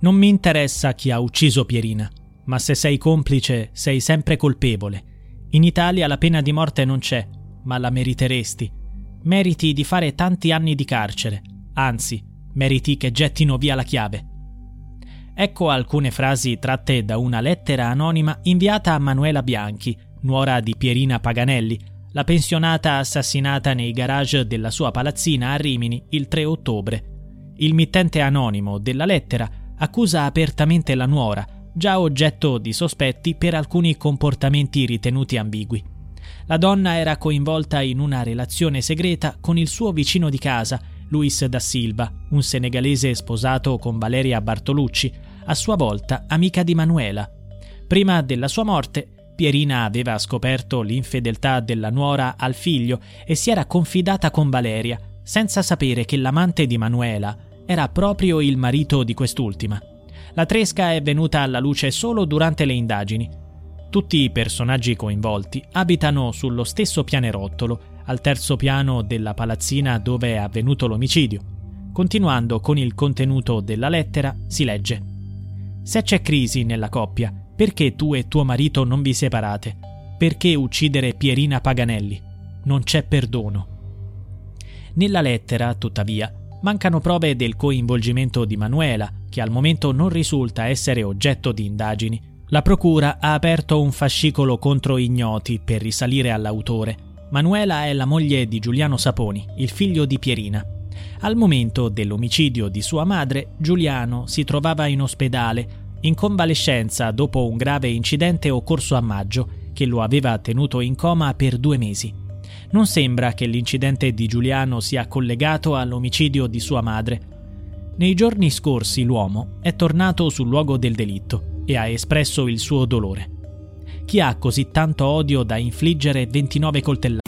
Non mi interessa chi ha ucciso Pierina, ma se sei complice sei sempre colpevole. In Italia la pena di morte non c'è, ma la meriteresti. Meriti di fare tanti anni di carcere, anzi, meriti che gettino via la chiave. Ecco alcune frasi tratte da una lettera anonima inviata a Manuela Bianchi, nuora di Pierina Paganelli, la pensionata assassinata nei garage della sua palazzina a Rimini il 3 ottobre. Il mittente anonimo della lettera accusa apertamente la nuora, già oggetto di sospetti per alcuni comportamenti ritenuti ambigui. La donna era coinvolta in una relazione segreta con il suo vicino di casa, Luis da Silva, un senegalese sposato con Valeria Bartolucci, a sua volta amica di Manuela. Prima della sua morte, Pierina aveva scoperto l'infedeltà della nuora al figlio e si era confidata con Valeria, senza sapere che l'amante di Manuela era proprio il marito di quest'ultima. La tresca è venuta alla luce solo durante le indagini. Tutti i personaggi coinvolti abitano sullo stesso pianerottolo, al terzo piano della palazzina dove è avvenuto l'omicidio. Continuando con il contenuto della lettera, si legge: Se c'è crisi nella coppia, perché tu e tuo marito non vi separate? Perché uccidere Pierina Paganelli? Non c'è perdono. Nella lettera, tuttavia, mancano prove del coinvolgimento di Manuela, che al momento non risulta essere oggetto di indagini. La procura ha aperto un fascicolo contro ignoti per risalire all'autore. Manuela è la moglie di Giuliano Saponi, il figlio di Pierina. Al momento dell'omicidio di sua madre, Giuliano si trovava in ospedale, in convalescenza dopo un grave incidente occorso a maggio, che lo aveva tenuto in coma per due mesi. Non sembra che l'incidente di Giuliano sia collegato all'omicidio di sua madre. Nei giorni scorsi l'uomo è tornato sul luogo del delitto e ha espresso il suo dolore. Chi ha così tanto odio da infliggere 29 coltellate?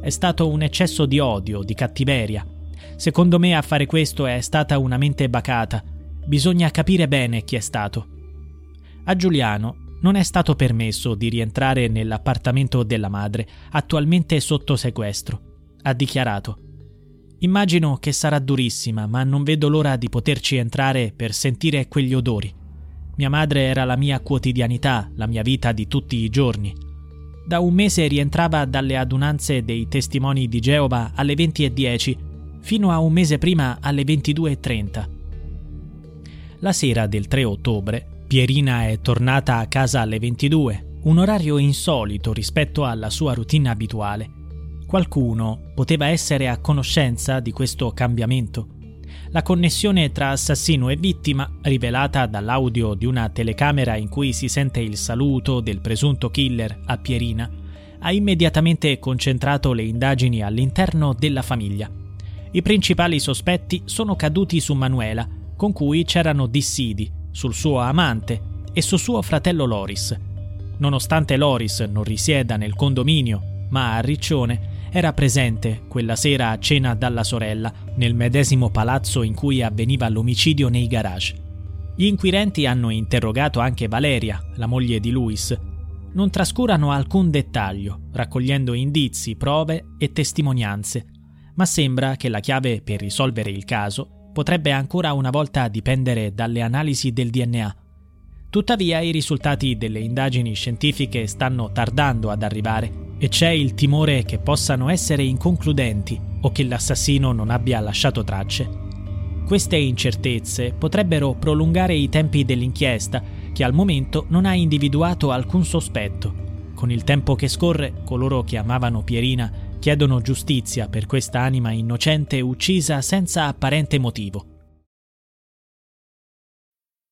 È stato un eccesso di odio, di cattiveria. Secondo me a fare questo è stata una mente bacata. Bisogna capire bene chi è stato. A Giuliano non è stato permesso di rientrare nell'appartamento della madre, attualmente sotto sequestro. Ha dichiarato Immagino che sarà durissima, ma non vedo l'ora di poterci entrare per sentire quegli odori. Mia madre era la mia quotidianità, la mia vita di tutti i giorni. Da un mese rientrava dalle adunanze dei testimoni di Geova alle 20.10, fino a un mese prima alle 22.30. La sera del 3 ottobre, Pierina è tornata a casa alle 22, un orario insolito rispetto alla sua routine abituale. Qualcuno poteva essere a conoscenza di questo cambiamento. La connessione tra assassino e vittima, rivelata dall'audio di una telecamera in cui si sente il saluto del presunto killer a Pierina, ha immediatamente concentrato le indagini all'interno della famiglia. I principali sospetti sono caduti su Manuela, con cui c'erano dissidi sul suo amante e su suo fratello Loris. Nonostante Loris non risieda nel condominio, ma a Riccione, era presente quella sera a cena dalla sorella nel medesimo palazzo in cui avveniva l'omicidio nei garage. Gli inquirenti hanno interrogato anche Valeria, la moglie di Luis. Non trascurano alcun dettaglio, raccogliendo indizi, prove e testimonianze, ma sembra che la chiave per risolvere il caso potrebbe ancora una volta dipendere dalle analisi del DNA. Tuttavia i risultati delle indagini scientifiche stanno tardando ad arrivare e c'è il timore che possano essere inconcludenti o che l'assassino non abbia lasciato tracce. Queste incertezze potrebbero prolungare i tempi dell'inchiesta, che al momento non ha individuato alcun sospetto. Con il tempo che scorre, coloro che amavano Pierina chiedono giustizia per questa anima innocente uccisa senza apparente motivo.